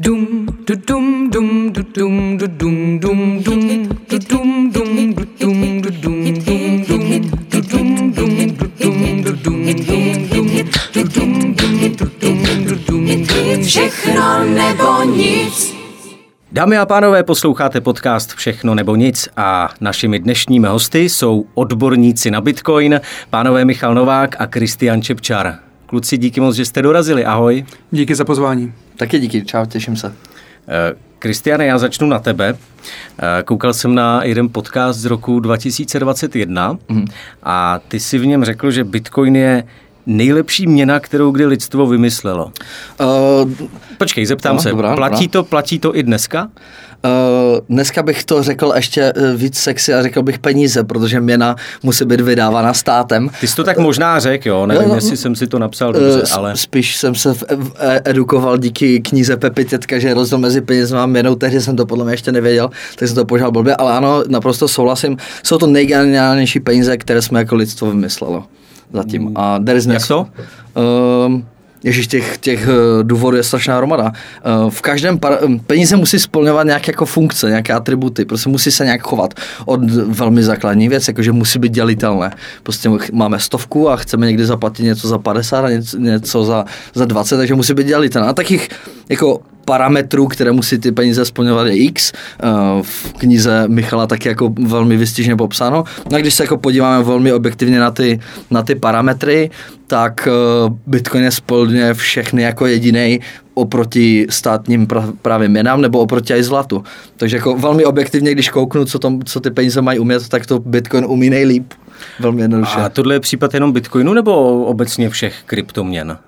Dum du dum dum du dum du dum dum dum du dum dum du dum du dum dum dum du dum dum du dum du dum dum dum du dum dum du dum du dum dum všechno nebo nic. Dámy a pánové, posloucháte podcast Všechno nebo nic a našimi dnešními hosty jsou odborníci na Bitcoin, pánové Michal Novák a Kristian Čepčar. Kluci, díky moc, že jste dorazili. Ahoj. Díky za pozvání. Taky díky, čau, těším se. Eh, Kristiane, já začnu na tebe. Eh, Koukal jsem na jeden podcast z roku 2021 mm. a ty si v něm řekl, že Bitcoin je nejlepší měna, kterou kdy lidstvo vymyslelo. Uh, Počkej, zeptám no, se, dobrá, platí, dobrá. To, platí to i dneska? Uh, dneska bych to řekl ještě víc sexy a řekl bych peníze, protože měna musí být vydávána státem. Ty jsi to tak možná řekl, jo? Nevím, uh, jestli jsem si to napsal dobře, uh, ale... Spíš jsem se edukoval díky knize Pepi Tětka, že je rozdíl mezi penězmi a měnou, tehdy jsem to podle mě ještě nevěděl, tak jsem to požal blbě, ale ano, naprosto souhlasím. Jsou to nejgeniálnější peníze, které jsme jako lidstvo vymyslelo zatím. A there is Jak to? Um, Ježíš, těch, těch eh, důvodů je strašná hromada. Eh, v každém par- eh, peníze musí splňovat nějaké jako funkce, nějaké atributy, prostě musí se nějak chovat. Od velmi základní věc, jakože musí být dělitelné. Prostě máme stovku a chceme někdy zaplatit něco za 50 a něco, něco za, za 20, takže musí být dělitelné. A takých jako parametrů, které musí ty peníze splňovat je X. V knize Michala taky jako velmi vystižně popsáno. No a když se jako podíváme velmi objektivně na ty, na ty parametry, tak Bitcoin je splňuje všechny jako jediný oproti státním právě měnám nebo oproti i zlatu. Takže jako velmi objektivně, když kouknu, co, tom, co ty peníze mají umět, tak to Bitcoin umí nejlíp. Velmi jednoduše. A tohle je případ jenom Bitcoinu nebo obecně všech kryptoměn?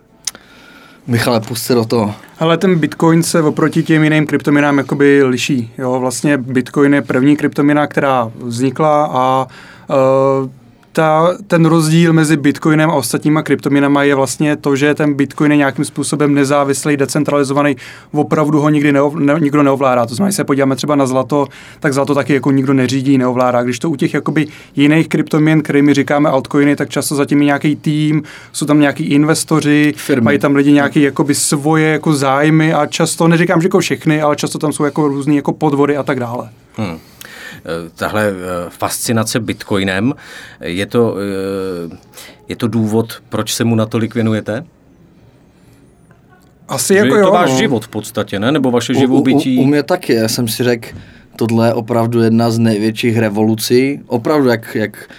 Michale, puste do toho. Ale ten Bitcoin se oproti těm jiným kryptoměnám jakoby liší. Jo? Vlastně Bitcoin je první kryptoměna, která vznikla a uh, ta, ten rozdíl mezi Bitcoinem a ostatníma kryptoměnami je vlastně to, že ten Bitcoin je nějakým způsobem nezávislý, decentralizovaný, opravdu ho nikdy neov, ne, nikdo neovládá. To znamená, když se podíváme třeba na zlato, tak zlato taky jako nikdo neřídí, neovládá. Když to u těch jakoby jiných kryptoměn, kterými říkáme altcoiny, tak často zatím je nějaký tým, jsou tam nějaký investoři, Firmy. mají tam lidi nějaké jakoby svoje jako zájmy a často, neříkám, že jako všechny, ale často tam jsou jako různé jako podvody a tak dále. Hmm. Eh, tahle eh, fascinace bitcoinem, je to, eh, je to důvod, proč se mu natolik věnujete? Asi jako je to jo, váš no. život v podstatě, ne? Nebo vaše živobytí? U, u, u mě taky, já jsem si řekl, tohle je opravdu jedna z největších revolucí, opravdu jak, jak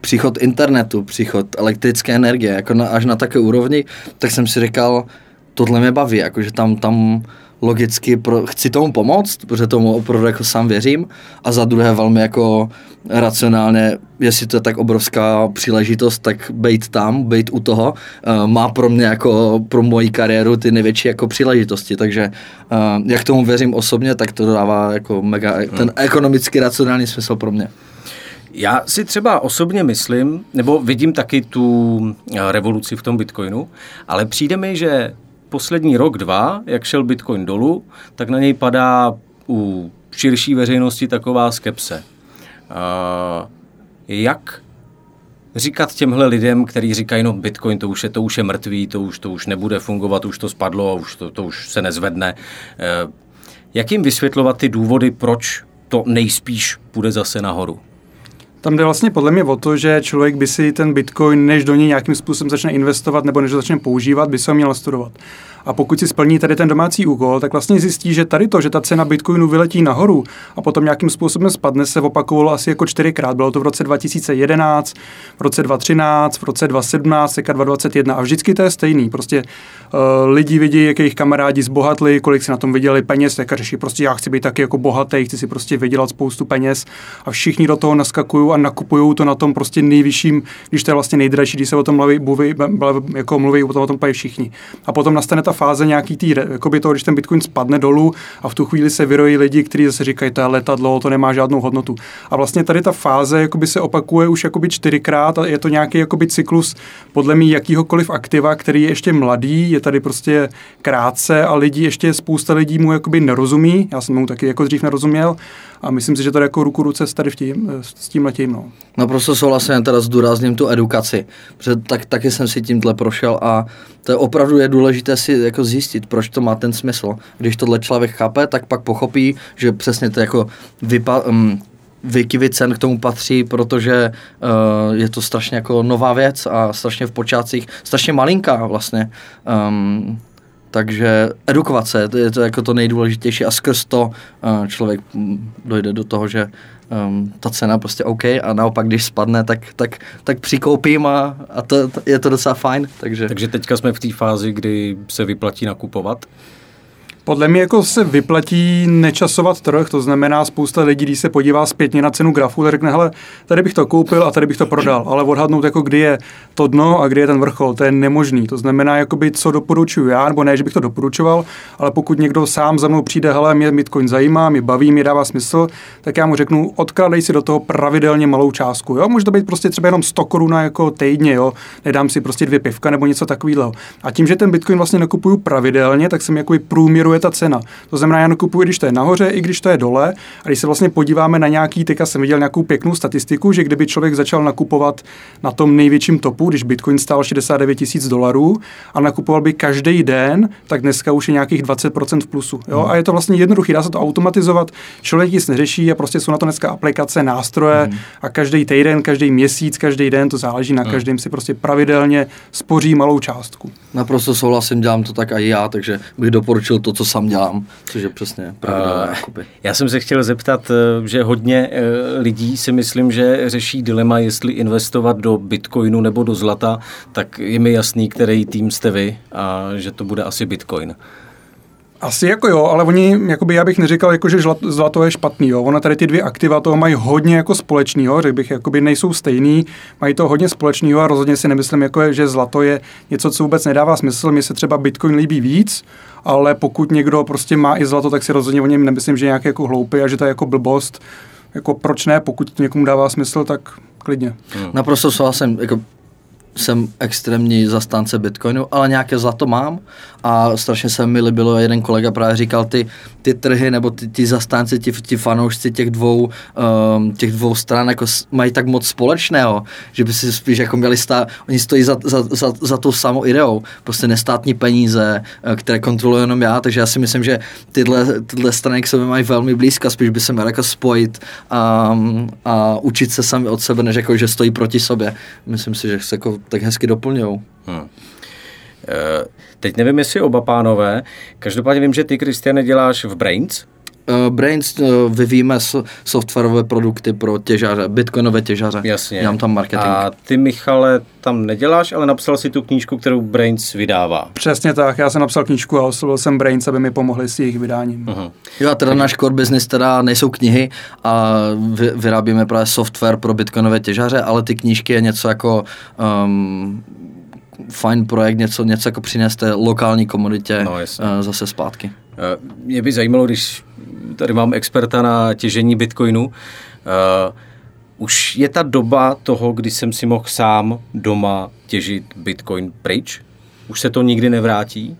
příchod internetu, příchod elektrické energie, jako na, až na také úrovni, tak jsem si říkal, tohle mě baví, jakože tam, tam logicky pro, chci tomu pomoct, protože tomu opravdu jako sám věřím a za druhé velmi jako racionálně, jestli to je tak obrovská příležitost, tak být tam, být u toho, uh, má pro mě jako pro moji kariéru ty největší jako příležitosti, takže uh, jak tomu věřím osobně, tak to dává jako mega, hmm. ten ekonomicky racionální smysl pro mě. Já si třeba osobně myslím, nebo vidím taky tu eh, revoluci v tom Bitcoinu, ale přijde mi, že poslední rok, dva, jak šel Bitcoin dolů, tak na něj padá u širší veřejnosti taková skepse. Uh, jak říkat těmhle lidem, kteří říkají, no Bitcoin to už je, to už je mrtvý, to už, to už nebude fungovat, už to spadlo, už to, to už se nezvedne. Uh, jak jim vysvětlovat ty důvody, proč to nejspíš půjde zase nahoru? Tam jde vlastně podle mě o to, že člověk by si ten bitcoin, než do něj nějakým způsobem začne investovat nebo než ho začne používat, by se ho měl studovat. A pokud si splní tady ten domácí úkol, tak vlastně zjistí, že tady to, že ta cena Bitcoinu vyletí nahoru a potom nějakým způsobem spadne, se opakovalo asi jako čtyřikrát. Bylo to v roce 2011, v roce 2013, v roce 2017, teďka 2021 a vždycky to je stejný. Prostě uh, lidi vidí, jak jejich kamarádi zbohatli, kolik si na tom vydělali peněz, tak řeší prostě já chci být taky jako bohatý, chci si prostě vydělat spoustu peněz a všichni do toho naskakují a nakupují to na tom prostě nejvyšším, když to je vlastně nejdražší, když se o tom mluví, mluví jako mluví o tom, o tom všichni. A potom nastane ta fáze nějaký tý, jakoby toho, když ten Bitcoin spadne dolů a v tu chvíli se vyrojí lidi, kteří zase říkají, to je letadlo, to nemá žádnou hodnotu. A vlastně tady ta fáze jakoby se opakuje už jakoby čtyřikrát a je to nějaký jakoby cyklus podle mě jakýhokoliv aktiva, který je ještě mladý, je tady prostě krátce a lidi, ještě spousta lidí mu jakoby nerozumí, já jsem mu taky jako dřív nerozuměl a myslím si, že to je jako ruku ruce tady v tím, s tím tím. No. Naprosto souhlasím, teda zdůrazním tu edukaci, protože tak, taky jsem si tímhle prošel a to je opravdu je důležité si jako zjistit, proč to má ten smysl. Když tohle člověk chápe, tak pak pochopí, že přesně to jako vypa, um, výkyvy cen k tomu patří, protože uh, je to strašně jako nová věc a strašně v počátcích, strašně malinká vlastně. Um, takže to je to jako to nejdůležitější a skrz to uh, člověk mm, dojde do toho, že um, ta cena prostě OK a naopak, když spadne, tak, tak, tak přikoupím a, a to, to, je to docela fajn. Takže, Takže teďka jsme v té fázi, kdy se vyplatí nakupovat. Podle mě jako se vyplatí nečasovat trh, to znamená spousta lidí, když se podívá zpětně na cenu grafu, tak řekne, hele, tady bych to koupil a tady bych to prodal, ale odhadnout, jako kdy je to dno a kdy je ten vrchol, to je nemožný. To znamená, jakoby, co doporučuji já, nebo ne, že bych to doporučoval, ale pokud někdo sám za mnou přijde, hele, mě Bitcoin zajímá, mě baví, mě dává smysl, tak já mu řeknu, odkládej si do toho pravidelně malou částku. Jo? Může to být prostě třeba jenom 100 korun jako týdně, jo? nedám si prostě dvě pivka nebo něco takového. A tím, že ten Bitcoin vlastně nakupuju pravidelně, tak jsem jako průměru je ta cena. To znamená, já nakupuji, když to je nahoře, i když to je dole. A když se vlastně podíváme na nějaký, teďka jsem viděl nějakou pěknou statistiku, že kdyby člověk začal nakupovat na tom největším topu, když Bitcoin stál 69 tisíc dolarů a nakupoval by každý den, tak dneska už je nějakých 20% v plusu. Jo? Hmm. A je to vlastně jednoduché, dá se to automatizovat, člověk nic neřeší a prostě jsou na to dneska aplikace, nástroje hmm. a každý týden, každý měsíc, každý den, to záleží na hmm. každém, si prostě pravidelně spoří malou částku. Naprosto souhlasím, dělám to tak i já, takže bych doporučil to, co sam dělám, což je přesně pravidelné. Uh, já jsem se chtěl zeptat, eh, že hodně uh, lidí si myslím, že řeší dilema, jestli investovat do bitcoinu nebo do zlata, tak je mi jasný, který tým jste vy a že to bude asi bitcoin. Asi jako jo, ale oni, jakoby já bych neříkal, jako, že zlato je špatný. Jo. Ona tady ty dvě aktiva toho mají hodně jako společného, řekl bych, jakoby nejsou stejný, mají to hodně společného a rozhodně si nemyslím, jako, že zlato je něco, co vůbec nedává smysl. Mně se třeba Bitcoin líbí víc, ale pokud někdo prostě má i zlato, tak si rozhodně o něm nemyslím, že je nějaký jako hloupý a že to je jako blbost. Jako proč ne, pokud někomu dává smysl, tak klidně. Naprosto souhlasím. Jako jsem extrémní zastánce Bitcoinu, ale nějaké zlato mám a strašně se mi líbilo, jeden kolega právě říkal, ty, ty trhy nebo ty, ty zastánci, ti, ti fanoušci těch dvou, um, těch dvou stran jako mají tak moc společného, že by si spíš jako měli stát, oni stojí za, za, za, za tou samou ideou, prostě nestátní peníze, eh, které kontroluji jenom já, takže já si myslím, že tyhle, tyhle strany k sobě mají velmi blízko, spíš by se měl jako spojit a, a učit se sami od sebe, než jako, že stojí proti sobě. Myslím si, že se jako tak hezky doplňují. Hmm. Teď nevím, jestli oba pánové. Každopádně vím, že ty, Kristiane, děláš v Brains. Uh, Brains uh, vyvíjíme softwarové produkty pro těžaře, bitcoinové těžaře. Jasně. Dělám tam marketing. A ty, Michale, tam neděláš, ale napsal si tu knížku, kterou Brains vydává. Přesně tak, já jsem napsal knížku a oslovil jsem Brains, aby mi pomohli s jejich vydáním. Uh-huh. Jo a teda náš core business teda nejsou knihy a vy, vyrábíme právě software pro bitcoinové těžaře, ale ty knížky je něco jako um, fajn projekt, něco, něco jako přinést lokální komunitě no, uh, zase zpátky. Uh, mě by zajímalo, když tady mám experta na těžení bitcoinu, uh, už je ta doba toho, kdy jsem si mohl sám doma těžit bitcoin pryč? Už se to nikdy nevrátí?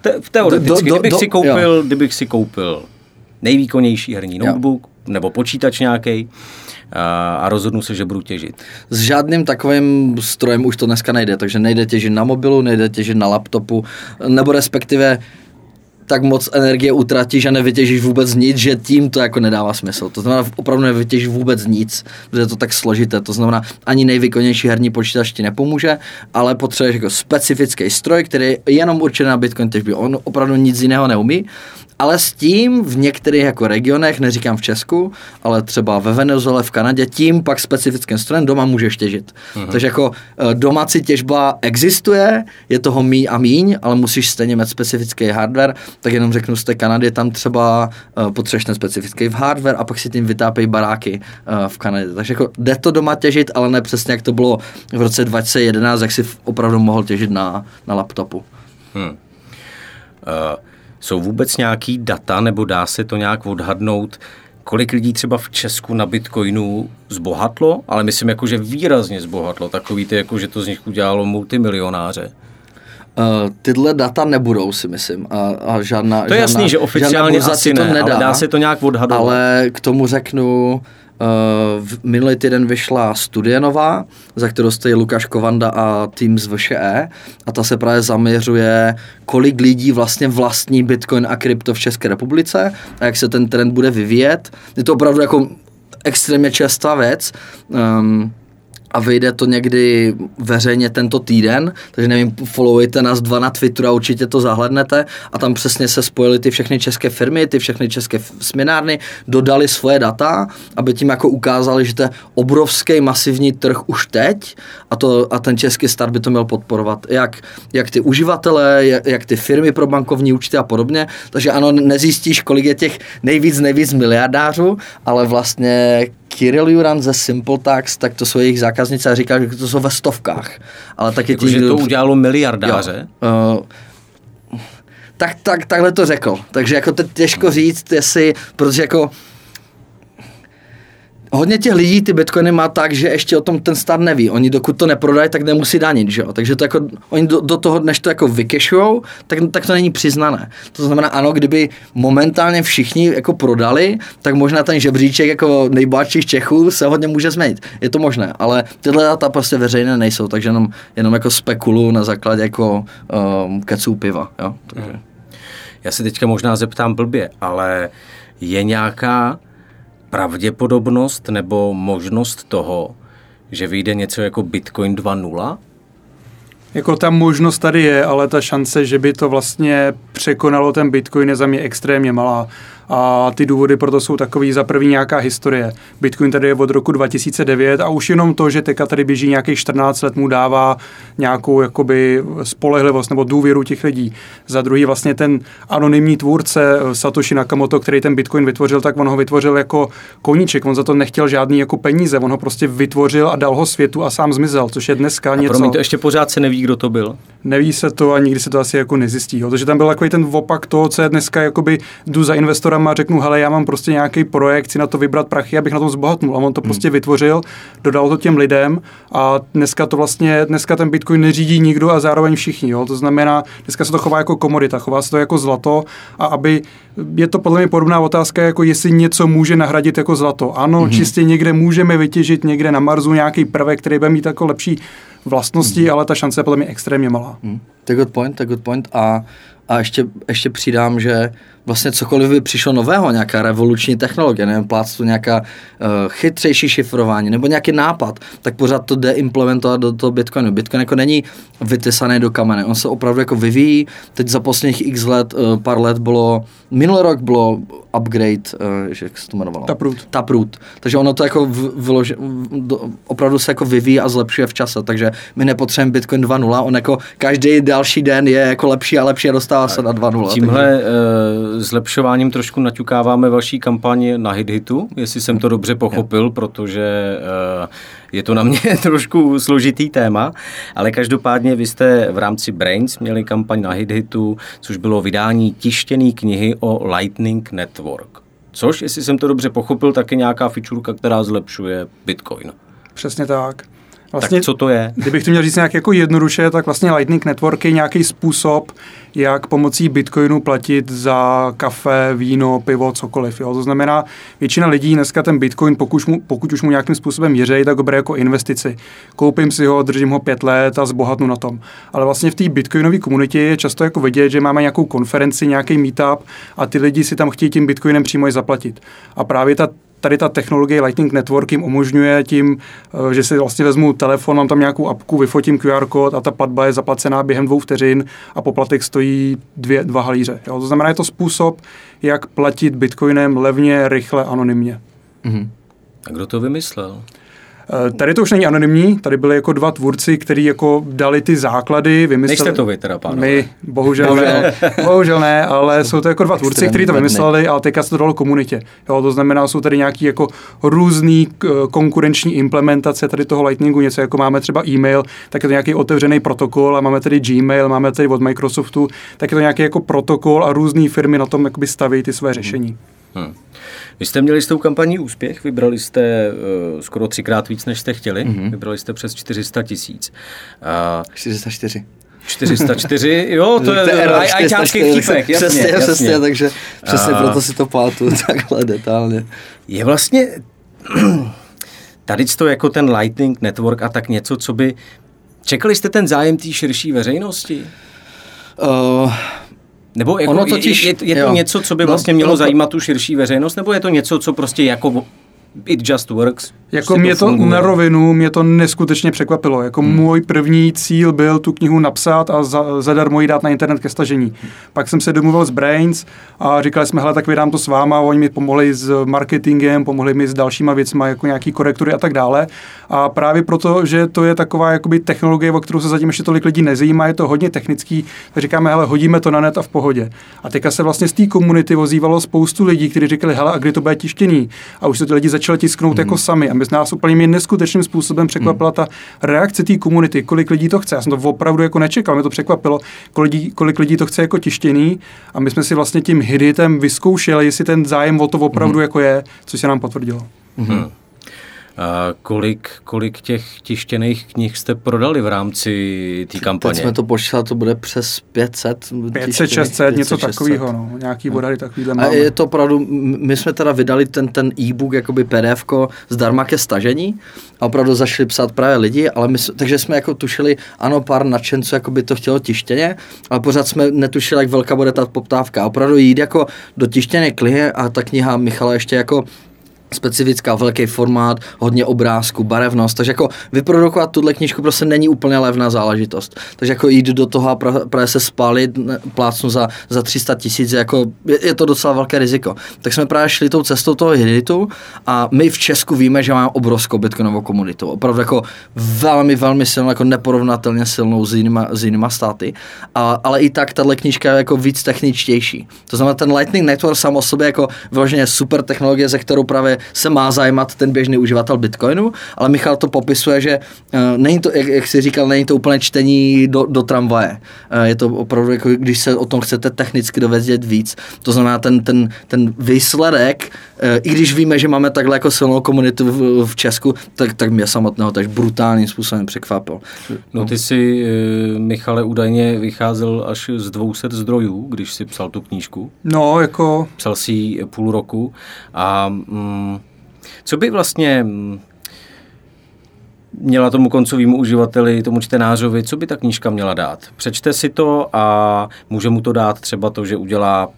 Te, teoreticky, do, do, kdybych, do, si koupil, kdybych si koupil nejvýkonnější herní notebook jo. nebo počítač nějaký, a rozhodnu se, že budu těžit. S žádným takovým strojem už to dneska nejde, takže nejde těžit na mobilu, nejde těžit na laptopu, nebo respektive tak moc energie utratíš a nevytěžíš vůbec nic, že tím to jako nedává smysl. To znamená, opravdu nevytěžíš vůbec nic, protože je to tak složité. To znamená, ani nejvýkonnější herní počítač ti nepomůže, ale potřebuješ jako specifický stroj, který je jenom určený na Bitcoin těžby. On opravdu nic jiného neumí ale s tím v některých jako regionech, neříkám v Česku, ale třeba ve Venezuele, v Kanadě, tím pak specifickým strojem doma můžeš těžit. Uh-huh. Takže jako eh, domácí těžba existuje, je toho mí a míň, ale musíš stejně mít specifický hardware, tak jenom řeknu z té Kanady, tam třeba uh, potřebuješ ten specifický hardware a pak si tím vytápějí baráky uh, v Kanadě. Takže jako jde to doma těžit, ale ne přesně jak to bylo v roce 2011, jak si opravdu mohl těžit na, na laptopu. Hmm. Uh, jsou vůbec nějaký data, nebo dá se to nějak odhadnout, kolik lidí třeba v Česku na Bitcoinu zbohatlo, ale myslím jako, že výrazně zbohatlo, takový ty, jako, že to z nich udělalo multimilionáře. Uh, tyhle data nebudou, si myslím. A, a žádná, to je jasný, že oficiálně asi to ne, nedá, ale dá se to nějak odhadovat. Ale k tomu řeknu, v minulý týden vyšla studie nová, za kterou stojí Lukáš Kovanda a tým z VŠE a ta se právě zaměřuje, kolik lidí vlastně vlastní Bitcoin a krypto v České republice a jak se ten trend bude vyvíjet. Je to opravdu jako extrémně častá věc. Um, a vyjde to někdy veřejně tento týden, takže nevím, followujte nás dva na Twitteru a určitě to zahlednete. A tam přesně se spojily ty všechny české firmy, ty všechny české směnárny, dodali svoje data, aby tím jako ukázali, že to je obrovský masivní trh už teď a, to, a ten český start by to měl podporovat, jak, jak ty uživatele, jak, jak ty firmy pro bankovní účty a podobně, takže ano, nezjistíš, kolik je těch nejvíc, nejvíc miliardářů, ale vlastně Kirill Juran ze Simple Tax, tak to jsou jejich zákaznice a říká, že to jsou ve stovkách. Ale taky jako, že to udělalo miliardáře? Jo, uh, tak, tak, takhle to řekl. Takže jako to těžko říct, jestli, protože jako hodně těch lidí ty bitcoiny má tak, že ještě o tom ten stát neví. Oni dokud to neprodají, tak nemusí danit, že jo? Takže to jako, oni do, do toho, než to jako vykešujou, tak, tak to není přiznané. To znamená, ano, kdyby momentálně všichni jako prodali, tak možná ten žebříček jako nejbohatších Čechů se hodně může změnit. Je to možné, ale tyhle data prostě veřejné nejsou, takže jenom, jenom jako spekulu na základě jako um, keců piva, jo? Takže. Já se teďka možná zeptám blbě, ale je nějaká pravděpodobnost nebo možnost toho, že vyjde něco jako Bitcoin 2.0? Jako ta možnost tady je, ale ta šance, že by to vlastně překonalo ten Bitcoin je za mě extrémně malá. A ty důvody proto jsou takový za první nějaká historie. Bitcoin tady je od roku 2009 a už jenom to, že teďka tady běží nějakých 14 let mu dává nějakou jakoby spolehlivost nebo důvěru těch lidí. Za druhý vlastně ten anonymní tvůrce eh, Satoshi Nakamoto, který ten Bitcoin vytvořil, tak on ho vytvořil jako koníček. On za to nechtěl žádný jako peníze, on ho prostě vytvořil a dal ho světu a sám zmizel, což je dneska a něco. Promiň, to ještě pořád se neví, kdo to byl. Neví se to a nikdy se to asi jako nezjistí. Jo. Takže tam byl takový ten opak toho, co je dneska jakoby jdu za investora a řeknu, hele, já mám prostě nějaký projekt, chci na to vybrat prachy, abych na tom zbohatnul. A on to hmm. prostě vytvořil, dodal to těm lidem a dneska to vlastně, dneska ten Bitcoin neřídí nikdo a zároveň všichni. Jo? To znamená, dneska se to chová jako komodita, chová se to jako zlato a aby, je to podle mě podobná otázka, jako jestli něco může nahradit jako zlato. Ano, hmm. čistě někde můžeme vytěžit někde na Marsu nějaký prvek, který bude mít jako lepší vlastnosti, hmm. ale ta šance je podle mě extrémně malá. Hmm. To je good point, to je good point. A, a ještě, ještě přidám, že vlastně cokoliv by přišlo nového, nějaká revoluční technologie, nevím, pláctu nějaká uh, chytřejší šifrování nebo nějaký nápad, tak pořád to jde implementovat do toho Bitcoinu. Bitcoin jako není vytesaný do kamene, on se opravdu jako vyvíjí, teď za posledních x let, uh, pár let bylo, minulý rok bylo upgrade, uh, jak se to jmenovalo? Taproot. Taproot. Takže ono to jako vyloži, do, opravdu se jako vyvíjí a zlepšuje v čase, takže my nepotřebujeme Bitcoin 2.0, on jako každý další den je jako lepší a lepší a dostává se na 2.0. Tímhle takže... uh, zlepšováním trošku naťukáváme vaší kampaň na HitHitu, jestli jsem to dobře pochopil, yeah. protože uh, je to na mě trošku složitý téma, ale každopádně vy jste v rámci Brains měli kampaň na HitHitu, což bylo vydání tištěné knihy o Lightning Network. Což, jestli jsem to dobře pochopil, tak je nějaká fičurka, která zlepšuje Bitcoin. Přesně tak. Vlastně, tak co to je? Kdybych to měl říct nějak jako jednoduše, tak vlastně Lightning Network je nějaký způsob, jak pomocí Bitcoinu platit za kafe, víno, pivo, cokoliv. Jo. To znamená, většina lidí dneska ten Bitcoin, pokud, mu, pokud už mu nějakým způsobem věří, tak ho bere jako investici. Koupím si ho, držím ho pět let a zbohatnu na tom. Ale vlastně v té Bitcoinové komunitě je často jako vidět, že máme nějakou konferenci, nějaký meetup a ty lidi si tam chtějí tím Bitcoinem přímo i zaplatit. A právě ta tady ta technologie Lightning Network jim umožňuje tím, eh, že si vlastně vezmu telefon, mám tam nějakou apku, vyfotím QR kód a ta platba je zaplacená během dvou vteřin a poplatek stojí dvě, dva halíře. Jo? To znamená, je to způsob, jak platit bitcoinem levně, rychle, anonymně. Mm-hmm. A kdo to vymyslel? Eh, tady to už není anonymní, tady byli jako dva tvůrci, kteří jako dali ty základy, vymysleli. Nejste to vy teda, pánové. My, bohužel ne, bohužel ne, ale jsou to jako dva tvůrci, kteří to vymysleli, ale teďka se to dalo komunitě. Jo, to znamená, jsou tady nějaký jako různý eh, konkurenční implementace tady toho Lightningu, něco jako máme třeba e-mail, tak je to nějaký otevřený protokol a máme tady Gmail, máme tady od Microsoftu, tak je to nějaký jako protokol a různé firmy na tom jakoby staví ty své řešení. Hmm. Vy jste měli s tou kampaní úspěch, vybrali jste uh, skoro třikrát víc, než jste chtěli, mm-hmm. vybrali jste přes 400 tisíc. Uh, 404. 404, jo, to je ajťácký vtipek, jasně, přesně, jasně. Přesně, takže přesně a... proto si to pátu takhle detailně. Je vlastně tady to jako ten Lightning Network a tak něco, co by... Čekali jste ten zájem té širší veřejnosti? Uh, Nebo jako, Ono totiž- je, je, je to jo. něco, co by No, vlastně mělo ono to- zajímat tu širší veřejnost, nebo je to něco, co prostě jako it just works? Jako prostě mě to funguje? na rovinu, mě to neskutečně překvapilo. Jako hmm. můj první cíl byl tu knihu napsat a za, zadarmo ji dát na internet ke stažení. Pak jsem se domluvil s Brains a říkali jsme, hele, tak vydám to s váma, oni mi pomohli s marketingem, pomohli mi s dalšíma věcmi, jako nějaký korektury a tak dále. A právě proto, že to je taková jakoby technologie, o kterou se zatím ještě tolik lidí nezajímá, je to hodně technický, tak říkáme, hele, hodíme to na net a v pohodě. A teďka se vlastně z té komunity ozývalo spoustu lidí, kteří říkali, hele, a kdy to bude tištěný? A už se ty lidi začali tisknout hmm. jako sami. A my z nás úplně neskutečným způsobem překvapila ta reakce té komunity, kolik lidí to chce. Já jsem to opravdu jako nečekal, mě to překvapilo, kolik lidí, kolik lidí to chce jako tištěný. A my jsme si vlastně tím hiditem vyzkoušeli, jestli ten zájem o to opravdu hmm. jako je, což se nám potvrdilo. Hmm. A kolik, kolik těch tištěných knih jste prodali v rámci té teď kampaně? jsme to počítali, to bude přes 500. 500, 600, něco takového, no. Nějaký odhady takovýhle A máme. je to opravdu, my jsme teda vydali ten, ten e-book, jakoby pdf zdarma ke stažení a opravdu zašli psát právě lidi, ale my, takže jsme jako tušili, ano, pár nadšenců jako by to chtělo tištěně, ale pořád jsme netušili, jak velká bude ta poptávka. A opravdu jít jako do tištěné knihy a ta kniha Michala ještě jako specifická, velký formát, hodně obrázků, barevnost, takže jako vyprodukovat tuhle knížku prostě není úplně levná záležitost. Takže jako jít do toho a právě se spálit plácnu za, za 300 tisíc, jako je, je, to docela velké riziko. Tak jsme právě šli tou cestou toho hiditu a my v Česku víme, že máme obrovskou bitcoinovou komunitu. Opravdu jako velmi, velmi silnou, jako neporovnatelně silnou s jinýma, s jinýma státy. A, ale i tak tahle knížka je jako víc techničtější. To znamená, ten Lightning Network sám o sobě jako vyloženě super technologie, ze kterou právě se má zajímat ten běžný uživatel Bitcoinu, ale Michal to popisuje, že uh, není to, jak, jak jsi říkal, není to úplně čtení do, do tramvaje. Uh, je to opravdu, jako, když se o tom chcete technicky dovědět víc. To znamená, ten, ten, ten výsledek, uh, i když víme, že máme takhle jako silnou komunitu v, v Česku, tak, tak mě samotného tak brutálním způsobem překvapil. No ty si, eh, Michale, údajně vycházel až z 200 zdrojů, když si psal tu knížku. No, jako Psal si ji půl roku. A mm, co by vlastně mm, měla tomu koncovému uživateli, tomu čtenářovi, co by ta knížka měla dát? Přečte si to a může mu to dát třeba to, že udělá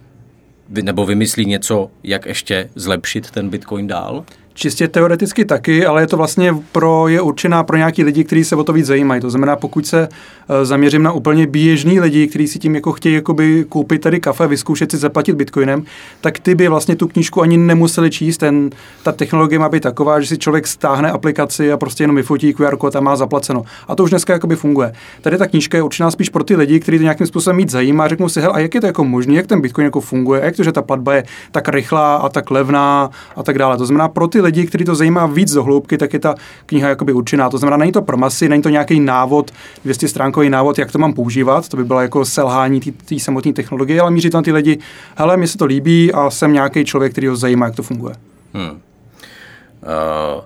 nebo vymyslí něco, jak ještě zlepšit ten Bitcoin dál? Čistě teoreticky taky, ale je to vlastně pro, je určená pro nějaký lidi, kteří se o to víc zajímají. To znamená, pokud se eh, zaměřím na úplně běžný lidi, kteří si tím jako chtějí jakoby koupit tady kafe, vyzkoušet si zaplatit bitcoinem, tak ty by vlastně tu knížku ani nemuseli číst. Ten, ta technologie má být taková, že si člověk stáhne aplikaci a prostě jenom vyfotí QR kód a má zaplaceno. A to už dneska jakoby funguje. Tady ta knížka je určená spíš pro ty lidi, kteří to nějakým způsobem mít zajímá, řeknou si, hel, a jak je to jako možné, jak ten bitcoin jako funguje, a jak to, že ta platba je tak rychlá a tak levná a tak dále. To znamená, pro ty lidi, kteří to zajímá víc do hloubky, tak je ta kniha jakoby určená. To znamená, není to pro masy, není to nějaký návod, 200 stránkový návod, jak to mám používat, to by bylo jako selhání té samotné technologie, ale míří tam ty lidi, hele, mně se to líbí a jsem nějaký člověk, který ho zajímá, jak to funguje. Hmm. Uh,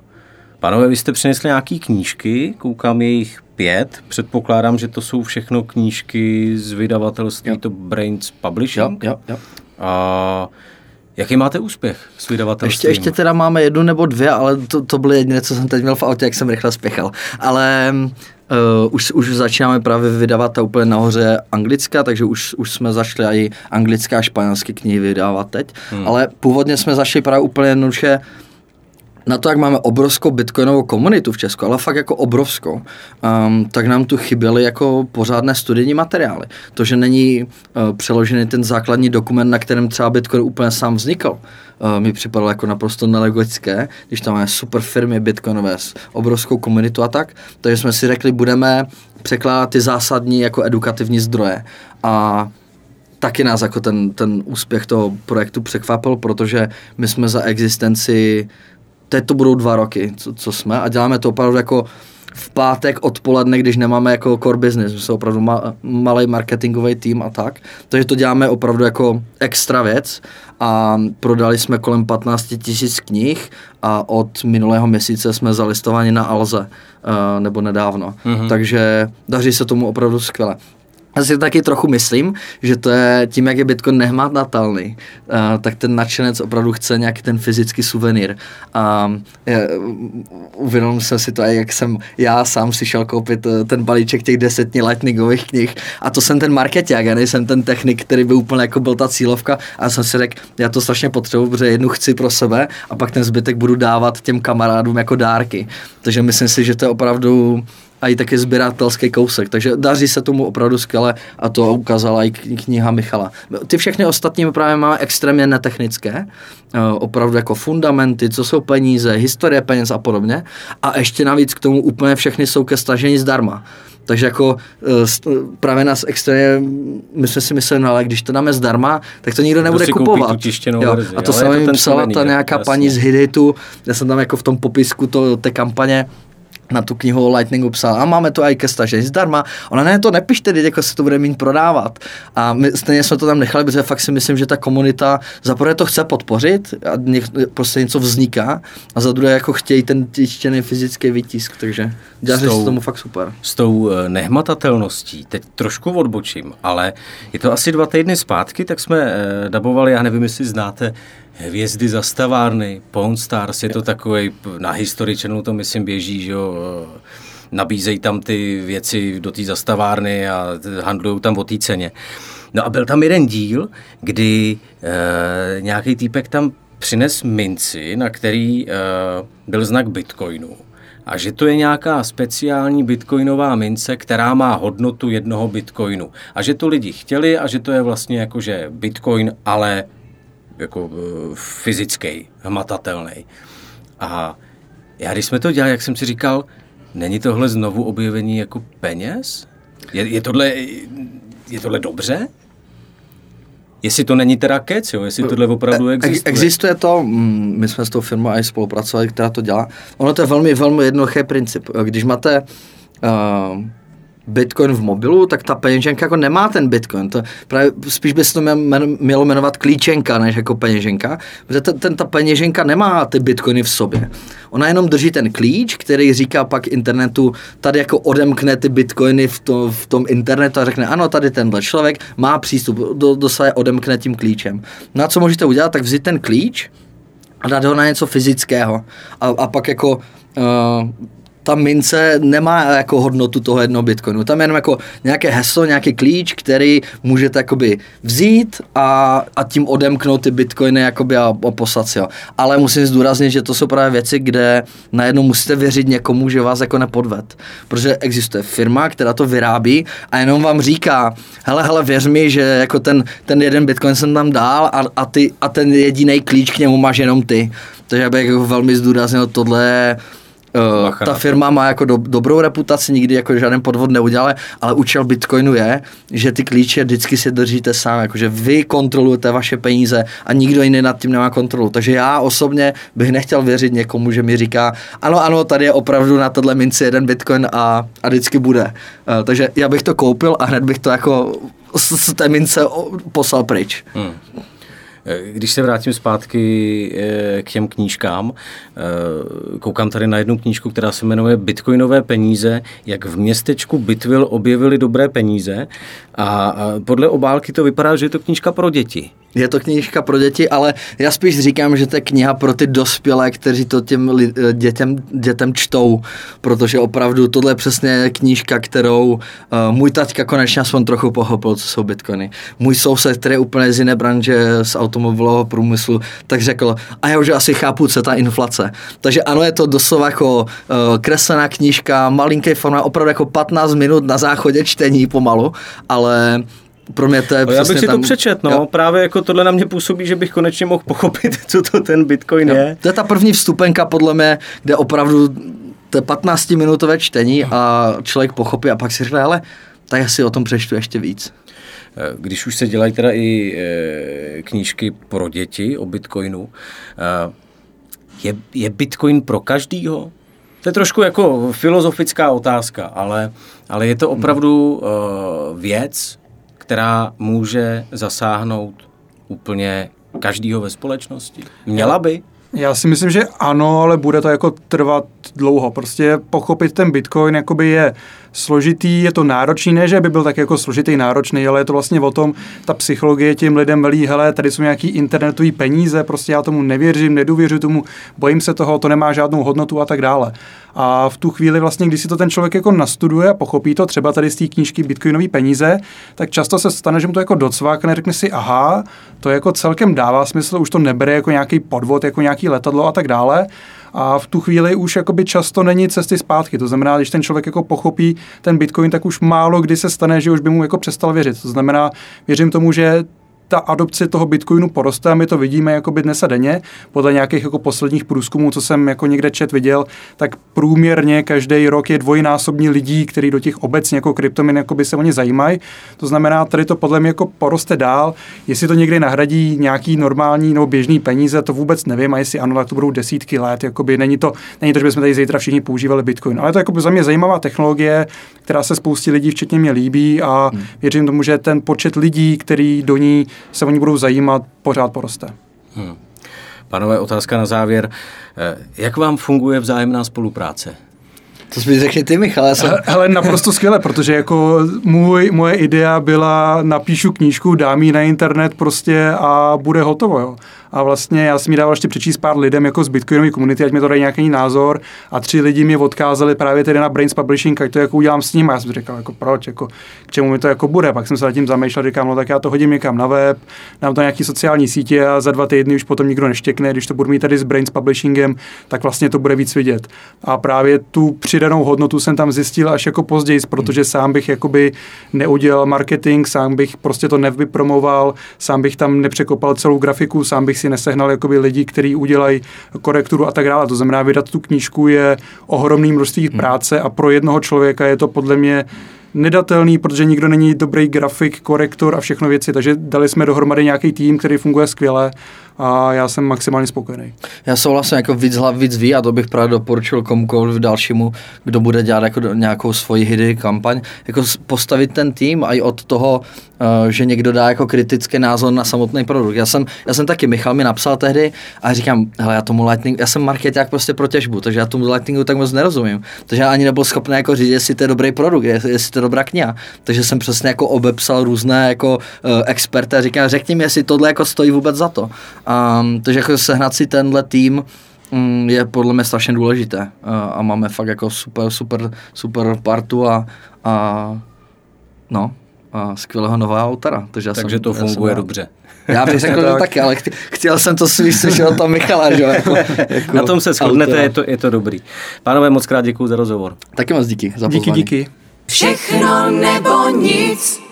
pánové, vy jste přinesli nějaké knížky, koukám je jich pět, předpokládám, že to jsou všechno knížky z vydavatelství, Jo. to Brains Jo, Publishing. jo, jo. A jaký máte úspěch s vydavatelstvím? Ještě, ještě teda máme jednu nebo dvě, ale to, to byly jediné, co jsem teď měl v autě, jak jsem rychle spěchal. Ale uh, už, už začínáme právě vydávat ta úplně nahoře anglická, takže už, už jsme zašli i anglická a španělské knihy vydávat teď. Hmm. Ale původně jsme zašli právě úplně jednoduše na to, jak máme obrovskou bitcoinovou komunitu v Česku, ale fakt jako obrovskou, um, tak nám tu chyběly jako pořádné studijní materiály. To, že není uh, přeložený ten základní dokument, na kterém třeba Bitcoin úplně sám vznikl, uh, mi připadalo jako naprosto nelogické, když tam máme super firmy bitcoinové s obrovskou komunitu a tak, takže jsme si řekli, budeme překládat ty zásadní jako edukativní zdroje. A taky nás jako ten, ten úspěch toho projektu překvapil, protože my jsme za existenci, teď to budou dva roky, co, co jsme, a děláme to opravdu jako v pátek odpoledne, když nemáme jako core business, my jsme opravdu ma, malý marketingový tým a tak, takže to děláme opravdu jako extra věc a prodali jsme kolem 15 tisíc knih a od minulého měsíce jsme zalistováni na Alze, uh, nebo nedávno, mm-hmm. takže daří se tomu opravdu skvěle. Já si taky trochu myslím, že to je tím, jak je Bitcoin nehmatatelný, uh, tak ten nadšenec opravdu chce nějaký ten fyzický suvenýr. A uh, uvědomil jsem si to, jak jsem já sám si šel koupit uh, ten balíček těch desetní lightningových knih a to jsem ten marketák, já nejsem ten technik, který by úplně jako byl ta cílovka a jsem si řekl, já to strašně potřebuji, protože jednu chci pro sebe a pak ten zbytek budu dávat těm kamarádům jako dárky. Takže myslím si, že to je opravdu a i taky sběratelský kousek. Takže daří se tomu opravdu skvěle a to ukázala i kniha Michala. Ty všechny ostatní právě máme extrémně netechnické, eh, opravdu jako fundamenty, co jsou peníze, historie peněz a podobně. A ještě navíc k tomu úplně všechny jsou ke stažení zdarma. Takže jako eh, právě nás extrémně, my jsme si mysleli, no ale když to dáme zdarma, tak to nikdo nebude kupovat. jo. A to se mi psala ta nějaká jasný. paní z Hiditu, já jsem tam jako v tom popisku to, té kampaně na tu knihu o Lightningu psal, a máme to i ke stažení zdarma. Ona ne, to nepište, teď jako se to bude mít prodávat. A my stejně jsme to tam nechali, protože fakt si myslím, že ta komunita za prvé to chce podpořit a něk, prostě něco vzniká a za druhé jako chtějí ten tištěný fyzický výtisk, takže dělá se tomu fakt super. S tou eh, nehmatatelností, teď trošku odbočím, ale je to asi dva týdny zpátky, tak jsme eh, dabovali, já nevím, jestli znáte Hvězdy zastavárny, Pawn Stars, je to takový, na History Channelu to myslím běží, že jo, nabízejí tam ty věci do té zastavárny a handlují tam o té ceně. No a byl tam jeden díl, kdy e, nějaký týpek tam přines minci, na který e, byl znak Bitcoinu. A že to je nějaká speciální bitcoinová mince, která má hodnotu jednoho bitcoinu. A že to lidi chtěli a že to je vlastně jakože bitcoin, ale jako eh, fyzický, hmatatelný. A já když jsme to dělali, jak jsem si říkal, není tohle znovu objevení jako peněz? Je, je, tohle, je tohle dobře? Jestli to není teda kec, jo? jestli tohle opravdu e, existuje. Existuje to, mm, my jsme s tou firmou i spolupracovali, která to dělá. Ono to je velmi, velmi jednoduchý princip. Když máte uh, Bitcoin v mobilu, tak ta peněženka jako nemá ten Bitcoin. To právě spíš by se to mělo jmenovat klíčenka, než jako peněženka, protože ten, ten, ta peněženka nemá ty Bitcoiny v sobě. Ona jenom drží ten klíč, který říká pak internetu, tady jako odemkne ty Bitcoiny v, to, v tom internetu a řekne, ano, tady tenhle člověk má přístup, do, do své odemkne tím klíčem. No a co můžete udělat, tak vzít ten klíč a dát ho na něco fyzického. A, a pak jako uh, ta mince nemá jako hodnotu toho jednoho bitcoinu. Tam je jenom jako nějaké heslo, nějaký klíč, který můžete jakoby vzít a, a tím odemknout ty bitcoiny jakoby a, a poslat si ho. Ale musím zdůraznit, že to jsou právě věci, kde najednou musíte věřit někomu, že vás jako nepodved. Protože existuje firma, která to vyrábí a jenom vám říká, hele, hele, věř mi, že jako ten, ten jeden bitcoin jsem tam dál a, a, ty, a ten jediný klíč k němu máš jenom ty. Takže já bych jako velmi zdůraznil, tohle Uh, ta firma má jako do, dobrou reputaci, nikdy jako žádný podvod neudělal, ale účel Bitcoinu je, že ty klíče vždycky si držíte sám, jakože vy kontrolujete vaše peníze a nikdo jiný nad tím nemá kontrolu. Takže já osobně bych nechtěl věřit někomu, že mi říká, ano, ano, tady je opravdu na tohle minci jeden Bitcoin a, a vždycky bude. Uh, takže já bych to koupil a hned bych to jako z, z té mince poslal pryč. Hmm. Když se vrátím zpátky eh, k těm knížkám, eh, koukám tady na jednu knížku, která se jmenuje Bitcoinové peníze, jak v městečku Bitvil objevili dobré peníze a podle obálky to vypadá, že je to knížka pro děti. Je to knížka pro děti, ale já spíš říkám, že to je kniha pro ty dospělé, kteří to těm eh, dětem, dětem čtou, protože opravdu tohle je přesně knížka, kterou uh, můj taťka konečně aspoň trochu pochopil, co jsou bitcoiny. Můj soused, který je úplně z jiné branže, z automobilového průmyslu, tak řekl, a já už asi chápu, co je ta inflace. Takže ano, je to doslova jako uh, kreslená knížka, malinký forma, opravdu jako 15 minut na záchodě čtení pomalu, ale pro mě to je no, Já bych si tam, to přečet, no. Jo. Právě jako tohle na mě působí, že bych konečně mohl pochopit, co to ten Bitcoin jo. je. To je ta první vstupenka, podle mě, kde opravdu to je 15-minutové čtení a člověk pochopí a pak si řekne, ale tak já si o tom přečtu ještě víc. Eh, když už se dělají teda i e, knížky pro děti o Bitcoinu, e, je, je Bitcoin pro každýho? To je trošku jako filozofická otázka, ale, ale je to opravdu e, věc, která může zasáhnout úplně každýho ve společnosti? Měla by? Já si myslím, že ano, ale bude to jako trvat dlouho. Prostě pochopit ten Bitcoin jakoby je složitý, je to náročný, ne, že by byl tak jako složitý, náročný, ale je to vlastně o tom, ta psychologie tím lidem velí, hele, tady jsou nějaký internetový peníze, prostě já tomu nevěřím, nedůvěřuji tomu, bojím se toho, to nemá žádnou hodnotu a tak dále. A v tu chvíli vlastně, když si to ten člověk jako nastuduje a pochopí to třeba tady z té knížky Bitcoinové peníze, tak často se stane, že mu to jako docvakne, řekne si, aha, to jako celkem dává smysl, už to nebere jako nějaký podvod, jako nějaký letadlo a tak dále a v tu chvíli už jakoby často není cesty zpátky. To znamená, když ten člověk jako pochopí ten Bitcoin, tak už málo kdy se stane, že už by mu jako přestal věřit. To znamená, věřím tomu, že ta adopce toho Bitcoinu poroste a my to vidíme jako by dnes a denně. Podle nějakých jako posledních průzkumů, co jsem jako někde čet viděl, tak průměrně každý rok je dvojnásobní lidí, kteří do těch obecně jako kryptomin jako by se o ně zajímají. To znamená, tady to podle mě jako poroste dál. Jestli to někdy nahradí nějaký normální nebo běžný peníze, to vůbec nevím, a jestli ano, tak to budou desítky let. Jakoby není to, není to, že bychom tady zítra všichni používali Bitcoin. Ale to je jako za mě zajímavá technologie, která se spoustě lidí, včetně mě, líbí a hmm. věřím tomu, že ten počet lidí, který do ní se oni budou zajímat, pořád poroste. Hmm. Panové, otázka na závěr. Eh, jak vám funguje vzájemná spolupráce? To jsi mi řekni ty, Michal. Jsem... Hele, naprosto skvěle, protože jako můj, moje idea byla napíšu knížku, dám ji na internet prostě a bude hotovo. Jo. A vlastně já jsem mi dával ještě přečíst pár lidem jako z Bitcoinové komunity, ať mi to dají nějaký názor a tři lidi mě odkázali právě tedy na Brains Publishing, ať to jako udělám s ním. A já jsem říkal, jako proč, jako, k čemu mi to jako bude. Pak jsem se nad tím zamýšlel, říkám, no tak já to hodím někam na web, dám to nějaký sociální sítě a za dva týdny už potom nikdo neštěkne. Když to budu mít tady s Brains Publishingem, tak vlastně to bude víc vidět. A právě tu přidanou hodnotu jsem tam zjistil až jako později, protože sám bych jakoby neudělal marketing, sám bych prostě to nevypromoval, sám bych tam nepřekopal celou grafiku, sám bych si nesehnal jakoby lidi, kteří udělají korekturu a tak dále. To znamená, vydat tu knížku je ohromný množství hmm. práce a pro jednoho člověka je to podle mě nedatelný, protože nikdo není dobrý grafik, korektor a všechno věci, takže dali jsme dohromady nějaký tým, který funguje skvěle a já jsem maximálně spokojený. Já souhlasím, jako víc hlav, víc ví a to bych právě doporučil komukoliv dalšímu, kdo bude dělat jako nějakou svoji hity kampaň, jako postavit ten tým i od toho, uh, že někdo dá jako kritický názor na samotný produkt. Já jsem, já jsem taky, Michal mi napsal tehdy a říkám, hele, já tomu Lightning, já jsem marketák prostě pro těžbu, takže já tomu Lightningu tak moc nerozumím. Takže já ani nebyl schopný jako říct, jestli to je dobrý produkt, jestli to je dobrá kniha. Takže jsem přesně jako obepsal různé jako uh, experty a říkám, řekni mi, jestli tohle jako stojí vůbec za to. Um, takže jako sehnat si tenhle tým um, je podle mě strašně důležité uh, a máme fakt jako super, super, super partu a, a no, a skvělého nového autora. Takže, takže jsem, to funguje já dobře. Já bych řekl, že taky, ale chtěl jsem to slyšet od toho Michala, že jako, jako Na tom se shodnete, je to, je to dobrý. Pánové, moc krát děkuji za rozhovor. Taky moc díky za pozvání. Díky, díky. Všechno nebo nic.